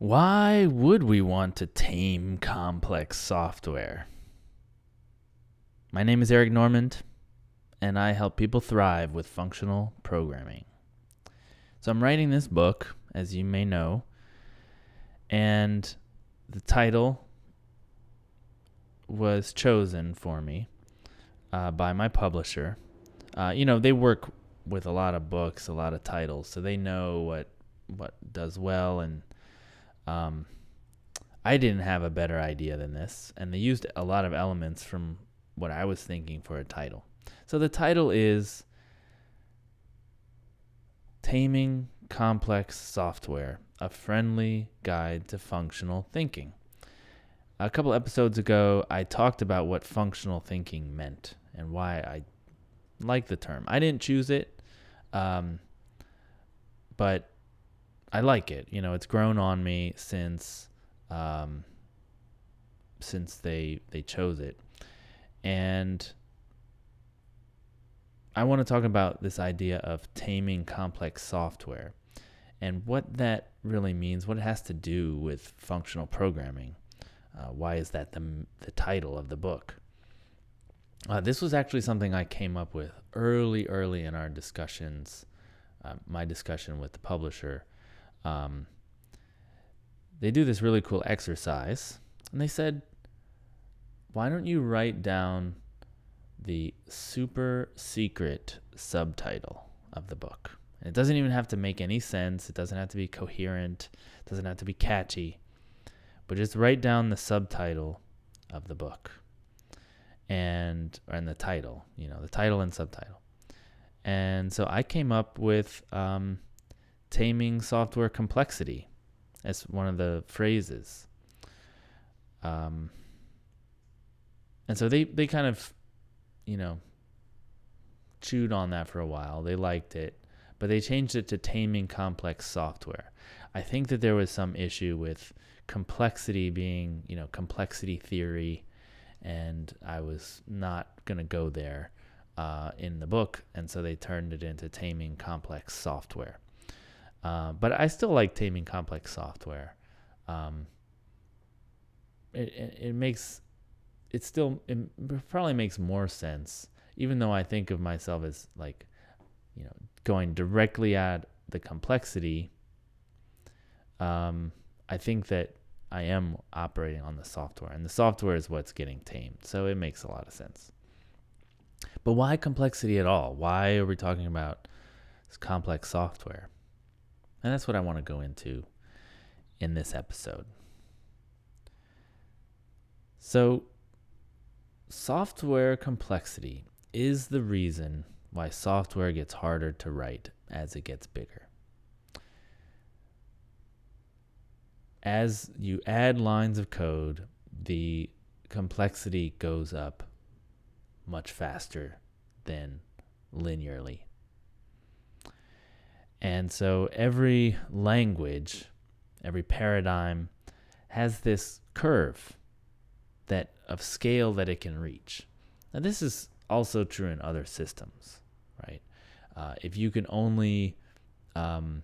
Why would we want to tame complex software? My name is Eric Normand, and I help people thrive with functional programming. So I'm writing this book, as you may know, and the title was chosen for me uh, by my publisher. Uh, you know, they work with a lot of books, a lot of titles, so they know what what does well and um, I didn't have a better idea than this, and they used a lot of elements from what I was thinking for a title. So the title is Taming Complex Software A Friendly Guide to Functional Thinking. A couple episodes ago, I talked about what functional thinking meant and why I like the term. I didn't choose it, um, but I like it. You know, it's grown on me since um, since they they chose it, and I want to talk about this idea of taming complex software and what that really means, what it has to do with functional programming. Uh, why is that the the title of the book? Uh, this was actually something I came up with early, early in our discussions, uh, my discussion with the publisher um, they do this really cool exercise. And they said, why don't you write down the super secret subtitle of the book? And it doesn't even have to make any sense, it doesn't have to be coherent, it doesn't have to be catchy, but just write down the subtitle of the book and and the title, you know, the title and subtitle. And so I came up with um, taming software complexity as one of the phrases. Um, and so they, they kind of, you know, chewed on that for a while. They liked it, but they changed it to taming complex software. I think that there was some issue with complexity being, you know, complexity theory, and I was not going to go there uh, in the book. And so they turned it into taming complex software. Uh, but I still like taming complex software. Um, it, it, it makes it still it probably makes more sense, even though I think of myself as like, you know, going directly at the complexity. Um, I think that I am operating on the software, and the software is what's getting tamed. So it makes a lot of sense. But why complexity at all? Why are we talking about complex software? And that's what I want to go into in this episode. So, software complexity is the reason why software gets harder to write as it gets bigger. As you add lines of code, the complexity goes up much faster than linearly. And so every language, every paradigm has this curve that of scale that it can reach. Now this is also true in other systems, right? Uh, if you can only um,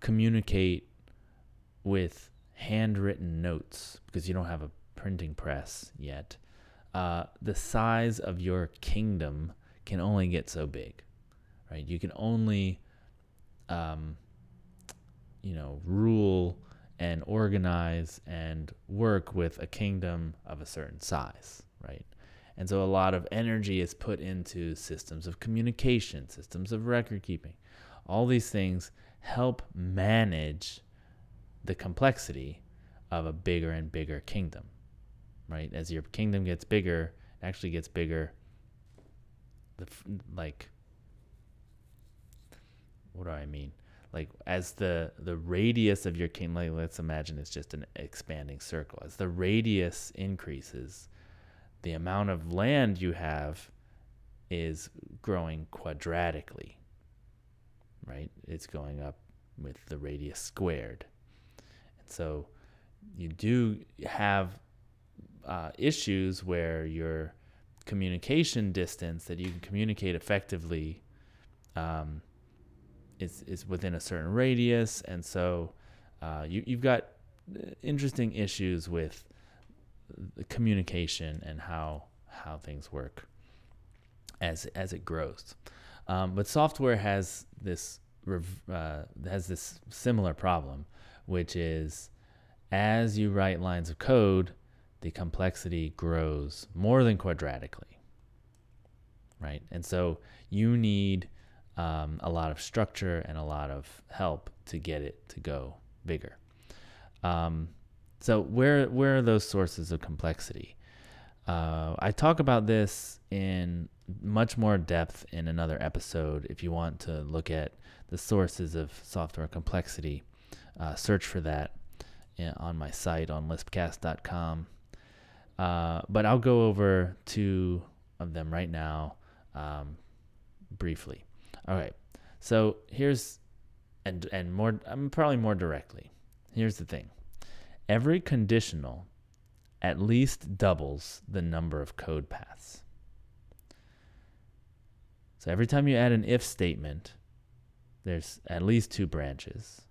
communicate with handwritten notes because you don't have a printing press yet, uh, the size of your kingdom can only get so big, right? You can only um, you know, rule and organize and work with a kingdom of a certain size, right? And so a lot of energy is put into systems of communication, systems of record keeping. All these things help manage the complexity of a bigger and bigger kingdom, right? As your kingdom gets bigger, it actually gets bigger. The like what do I mean? Like as the the radius of your king, like let's imagine it's just an expanding circle. As the radius increases, the amount of land you have is growing quadratically. Right? It's going up with the radius squared. And so you do have uh, issues where your communication distance that you can communicate effectively um, is is within a certain radius, and so uh, you, you've got uh, interesting issues with the communication and how how things work as as it grows. Um, but software has this uh, has this similar problem, which is as you write lines of code, the complexity grows more than quadratically, right? And so you need um, a lot of structure and a lot of help to get it to go bigger. Um, so where where are those sources of complexity? Uh, I talk about this in much more depth in another episode. If you want to look at the sources of software complexity, uh, search for that on my site on lispcast.com. Uh, but I'll go over two of them right now, um, briefly. All right. So here's, and and more, I'm probably more directly. Here's the thing: every conditional at least doubles the number of code paths. So every time you add an if statement, there's at least two branches.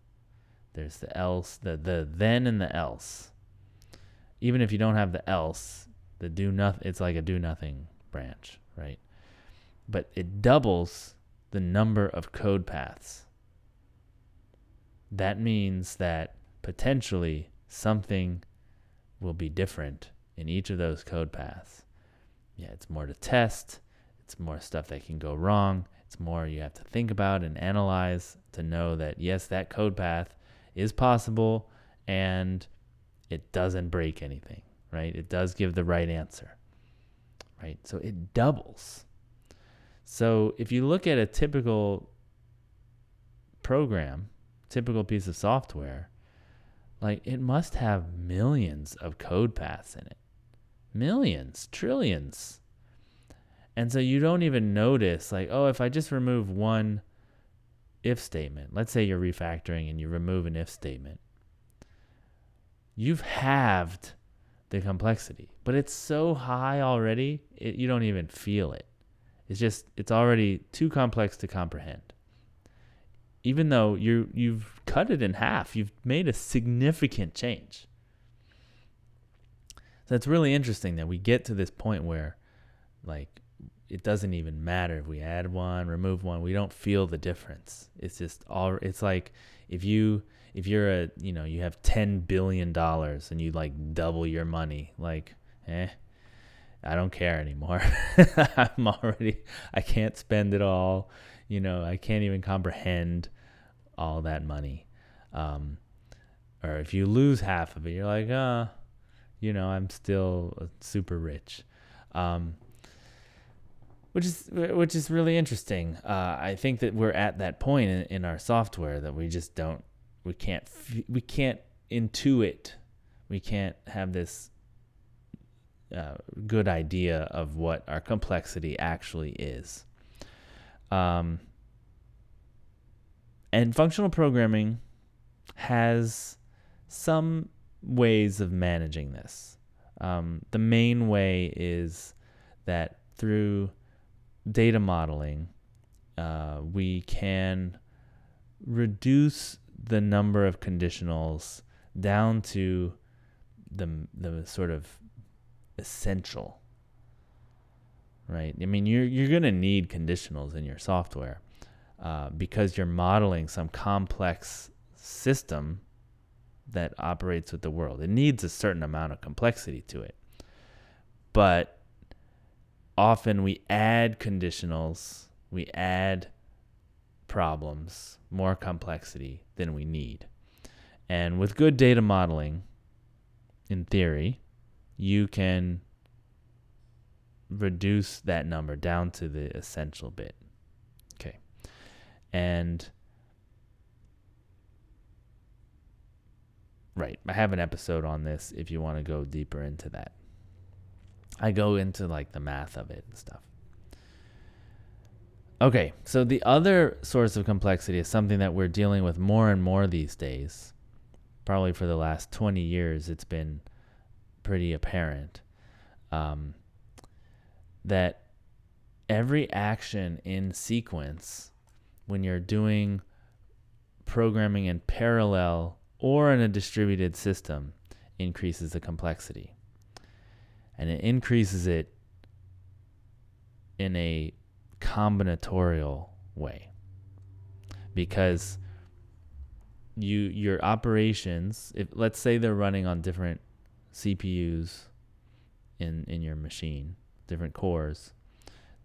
There's the else, the the then and the else. Even if you don't have the else, the do nothing it's like a do nothing branch, right? But it doubles the number of code paths. That means that potentially something will be different in each of those code paths. Yeah, it's more to test, it's more stuff that can go wrong, it's more you have to think about and analyze to know that yes, that code path is possible and it doesn't break anything, right? It does give the right answer, right? So it doubles. So if you look at a typical program, typical piece of software, like it must have millions of code paths in it. Millions, trillions. And so you don't even notice, like, oh, if I just remove one if statement, let's say you're refactoring and you remove an if statement, you've halved the complexity, but it's so high already, it, you don't even feel it. It's just, it's already too complex to comprehend. Even though you you've cut it in half, you've made a significant change. So it's really interesting that we get to this point where, like, it doesn't even matter if we add one, remove one. We don't feel the difference. It's just all. It's like if you if you're a you know you have ten billion dollars and you like double your money, like eh, I don't care anymore. I'm already I can't spend it all. You know I can't even comprehend all that money. Um, or if you lose half of it, you're like, uh, you know, I'm still super rich. Um, which is which is really interesting. Uh, I think that we're at that point in, in our software that we just don't we can't we can't intuit we can't have this uh, good idea of what our complexity actually is. Um, and functional programming has some ways of managing this. Um, the main way is that through data modeling, uh, we can reduce the number of conditionals down to the the sort of essential right? I mean you're you're going to need conditionals in your software uh, because you're modeling some complex system that operates with the world. It needs a certain amount of complexity to it. But often we add conditionals, we add problems, more complexity than we need. And with good data modeling, in theory, you can reduce that number down to the essential bit. Okay. And right, I have an episode on this if you want to go deeper into that. I go into like the math of it and stuff. Okay, so the other source of complexity is something that we're dealing with more and more these days. Probably for the last 20 years, it's been pretty apparent um, that every action in sequence, when you're doing programming in parallel or in a distributed system increases the complexity. And it increases it in a combinatorial way. Because you your operations, if let's say they're running on different CPUs in in your machine, different cores.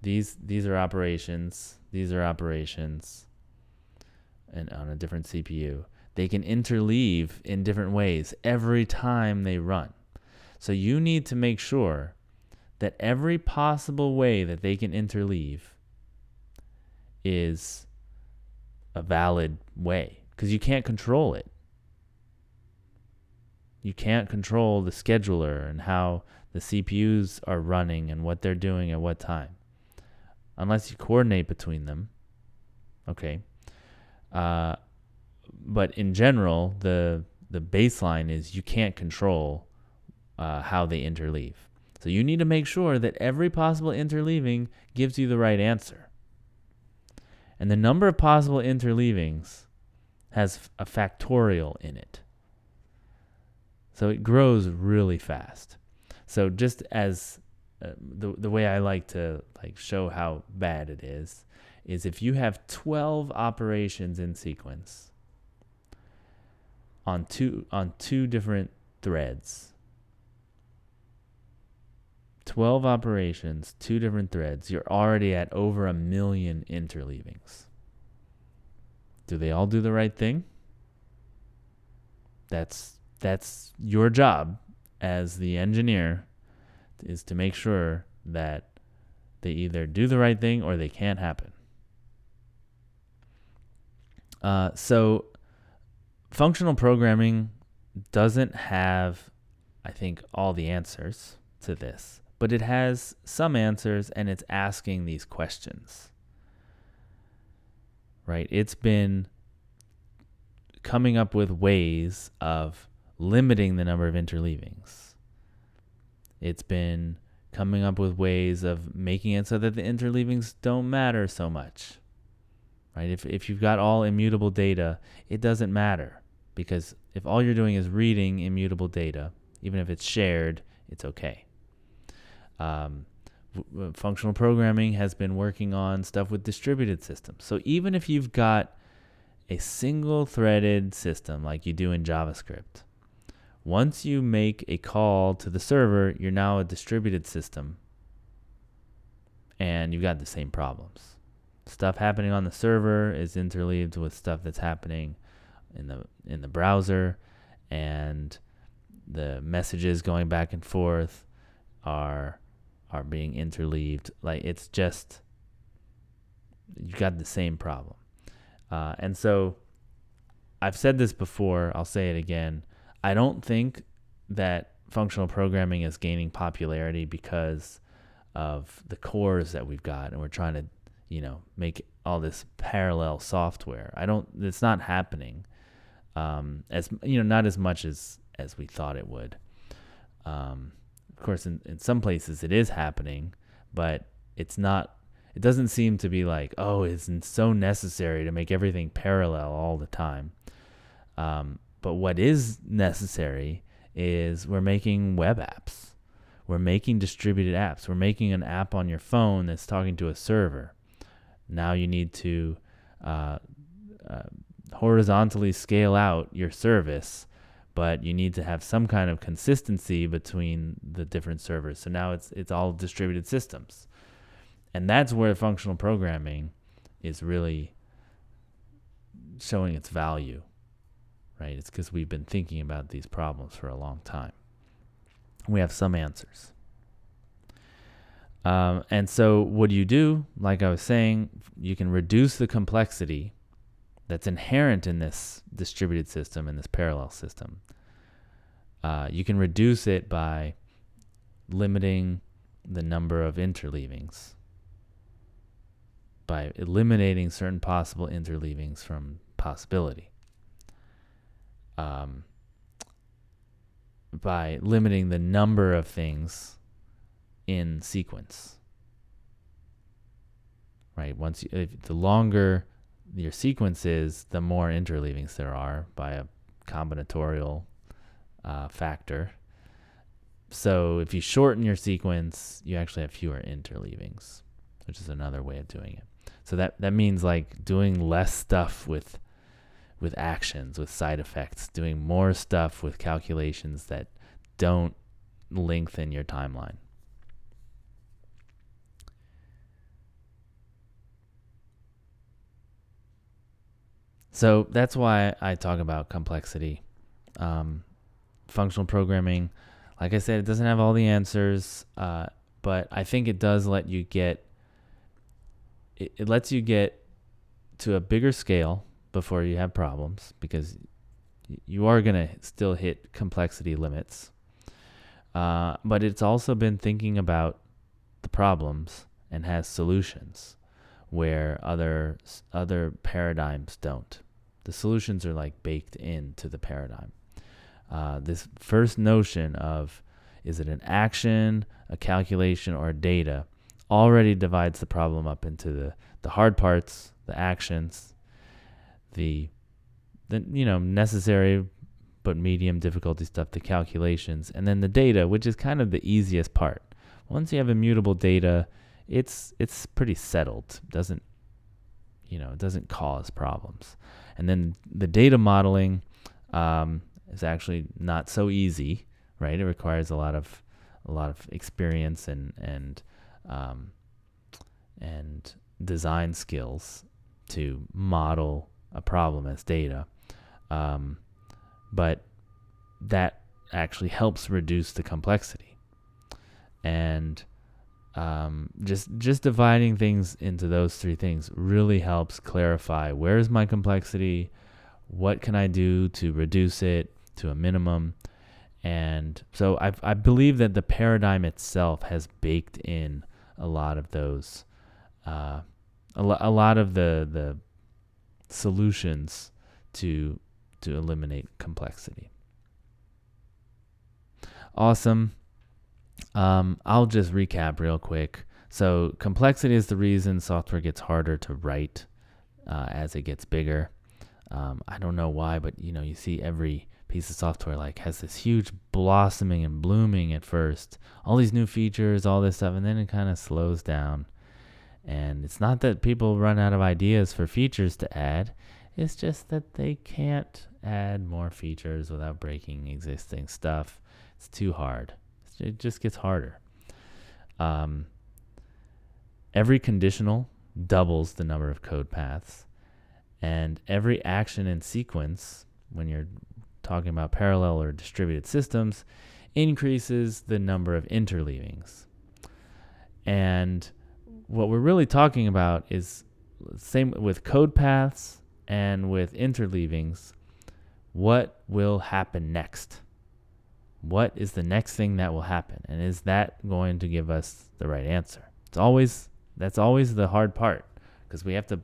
These these are operations, these are operations and on a different CPU. They can interleave in different ways every time they run. So you need to make sure that every possible way that they can interleave is a valid way because you can't control it. You can't control the scheduler and how the CPUs are running and what they're doing at what time unless you coordinate between them. Okay. Uh, but in general, the the baseline is you can't control uh, how they interleave. So you need to make sure that every possible interleaving gives you the right answer. And the number of possible interleavings has a factorial in it. So it grows really fast. So just as uh, the the way I like to like show how bad it is is if you have 12 operations in sequence on two on two different threads 12 operations two different threads you're already at over a million interleavings do they all do the right thing that's that's your job as the engineer is to make sure that they either do the right thing or they can't happen uh, so, functional programming doesn't have, I think, all the answers to this, but it has some answers and it's asking these questions. Right? It's been coming up with ways of limiting the number of interleavings. It's been coming up with ways of making it so that the interleavings don't matter so much right? If, if you've got all immutable data, it doesn't matter because if all you're doing is reading immutable data, even if it's shared, it's okay. Um, functional programming has been working on stuff with distributed systems. So even if you've got a single threaded system like you do in JavaScript, once you make a call to the server, you're now a distributed system. And you've got the same problems. Stuff happening on the server is interleaved with stuff that's happening in the in the browser. And the messages going back and forth are are being interleaved. Like it's just you've got the same problem. Uh, and so i've said this before i'll say it again i don't think that functional programming is gaining popularity because of the cores that we've got and we're trying to you know, make all this parallel software. I don't. It's not happening. Um, as you know, not as much as as we thought it would. Um, of course, in, in some places it is happening, but it's not. It doesn't seem to be like, oh, it's so necessary to make everything parallel all the time. Um, but what is necessary is we're making web apps. We're making distributed apps. We're making an app on your phone that's talking to a server. Now you need to uh, uh, horizontally scale out your service, but you need to have some kind of consistency between the different servers. So now it's it's all distributed systems, and that's where functional programming is really showing its value, right? It's because we've been thinking about these problems for a long time. We have some answers. Um, and so, what do you do? Like I was saying, you can reduce the complexity that's inherent in this distributed system, in this parallel system. Uh, you can reduce it by limiting the number of interleavings, by eliminating certain possible interleavings from possibility, um, by limiting the number of things in sequence. Right? Once you, the longer your sequence is, the more interleavings there are by a combinatorial uh, factor. So if you shorten your sequence, you actually have fewer interleavings, which is another way of doing it. So that that means like doing less stuff with with actions, with side effects, doing more stuff with calculations that don't lengthen your timeline. So that's why I talk about complexity. Um, functional programming, like I said, it doesn't have all the answers, uh, but I think it does let you get. It, it lets you get to a bigger scale before you have problems because you are going to still hit complexity limits. Uh, but it's also been thinking about the problems and has solutions where other other paradigms don't. The solutions are like baked into the paradigm. Uh, this first notion of is it an action, a calculation, or data already divides the problem up into the, the hard parts, the actions, the the you know necessary but medium difficulty stuff, the calculations, and then the data, which is kind of the easiest part. Once you have immutable data, it's it's pretty settled. Doesn't you know, it doesn't cause problems. And then the data modeling um, is actually not so easy, right? It requires a lot of a lot of experience and and um, and design skills to model a problem as data. Um, but that actually helps reduce the complexity. And um, just just dividing things into those three things really helps clarify where is my complexity, what can I do to reduce it to a minimum, and so I I believe that the paradigm itself has baked in a lot of those, uh, a, lo- a lot of the the solutions to to eliminate complexity. Awesome. Um, I'll just recap real quick. So, complexity is the reason software gets harder to write uh, as it gets bigger. Um, I don't know why, but you know, you see every piece of software like has this huge blossoming and blooming at first, all these new features, all this stuff, and then it kind of slows down. And it's not that people run out of ideas for features to add, it's just that they can't add more features without breaking existing stuff. It's too hard it just gets harder. Um, every conditional doubles the number of code paths, and every action and sequence, when you're talking about parallel or distributed systems, increases the number of interleavings. And what we're really talking about is same with code paths and with interleavings. What will happen next? what is the next thing that will happen and is that going to give us the right answer it's always that's always the hard part because we have to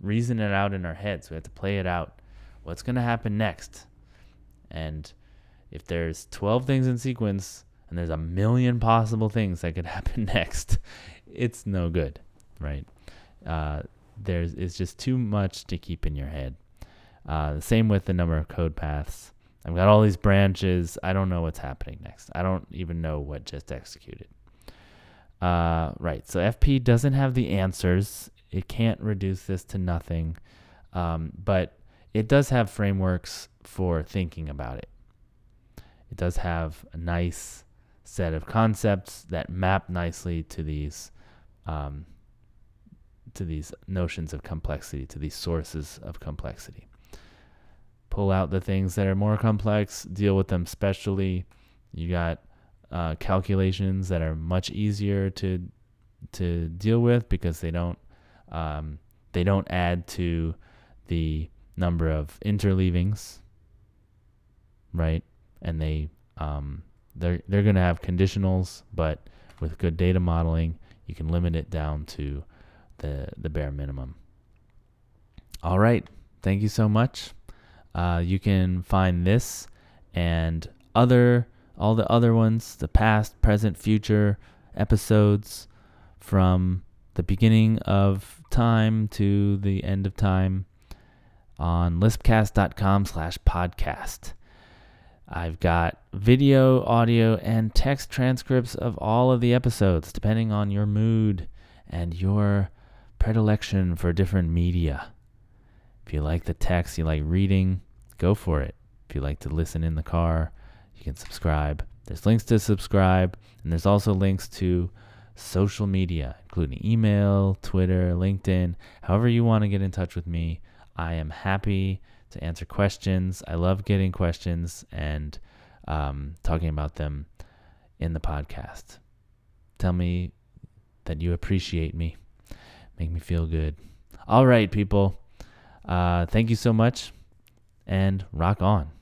reason it out in our heads we have to play it out what's going to happen next and if there's 12 things in sequence and there's a million possible things that could happen next it's no good right uh, there's it's just too much to keep in your head uh, the same with the number of code paths I've got all these branches. I don't know what's happening next. I don't even know what just executed. Uh, right. So FP doesn't have the answers. It can't reduce this to nothing. Um, but it does have frameworks for thinking about it. It does have a nice set of concepts that map nicely to these um, to these notions of complexity, to these sources of complexity pull out the things that are more complex, deal with them specially. You got uh, calculations that are much easier to to deal with because they don't um, they don't add to the number of interleavings, right? And they um, they're they're gonna have conditionals, but with good data modeling, you can limit it down to the the bare minimum. All right, thank you so much. Uh, you can find this and other all the other ones, the past, present, future episodes from the beginning of time to the end of time on lispcast.com slash podcast. I've got video, audio, and text transcripts of all of the episodes, depending on your mood and your predilection for different media. If you like the text, you like reading, go for it. If you like to listen in the car, you can subscribe. There's links to subscribe, and there's also links to social media, including email, Twitter, LinkedIn, however you want to get in touch with me. I am happy to answer questions. I love getting questions and um, talking about them in the podcast. Tell me that you appreciate me. Make me feel good. All right, people. Uh, thank you so much and rock on.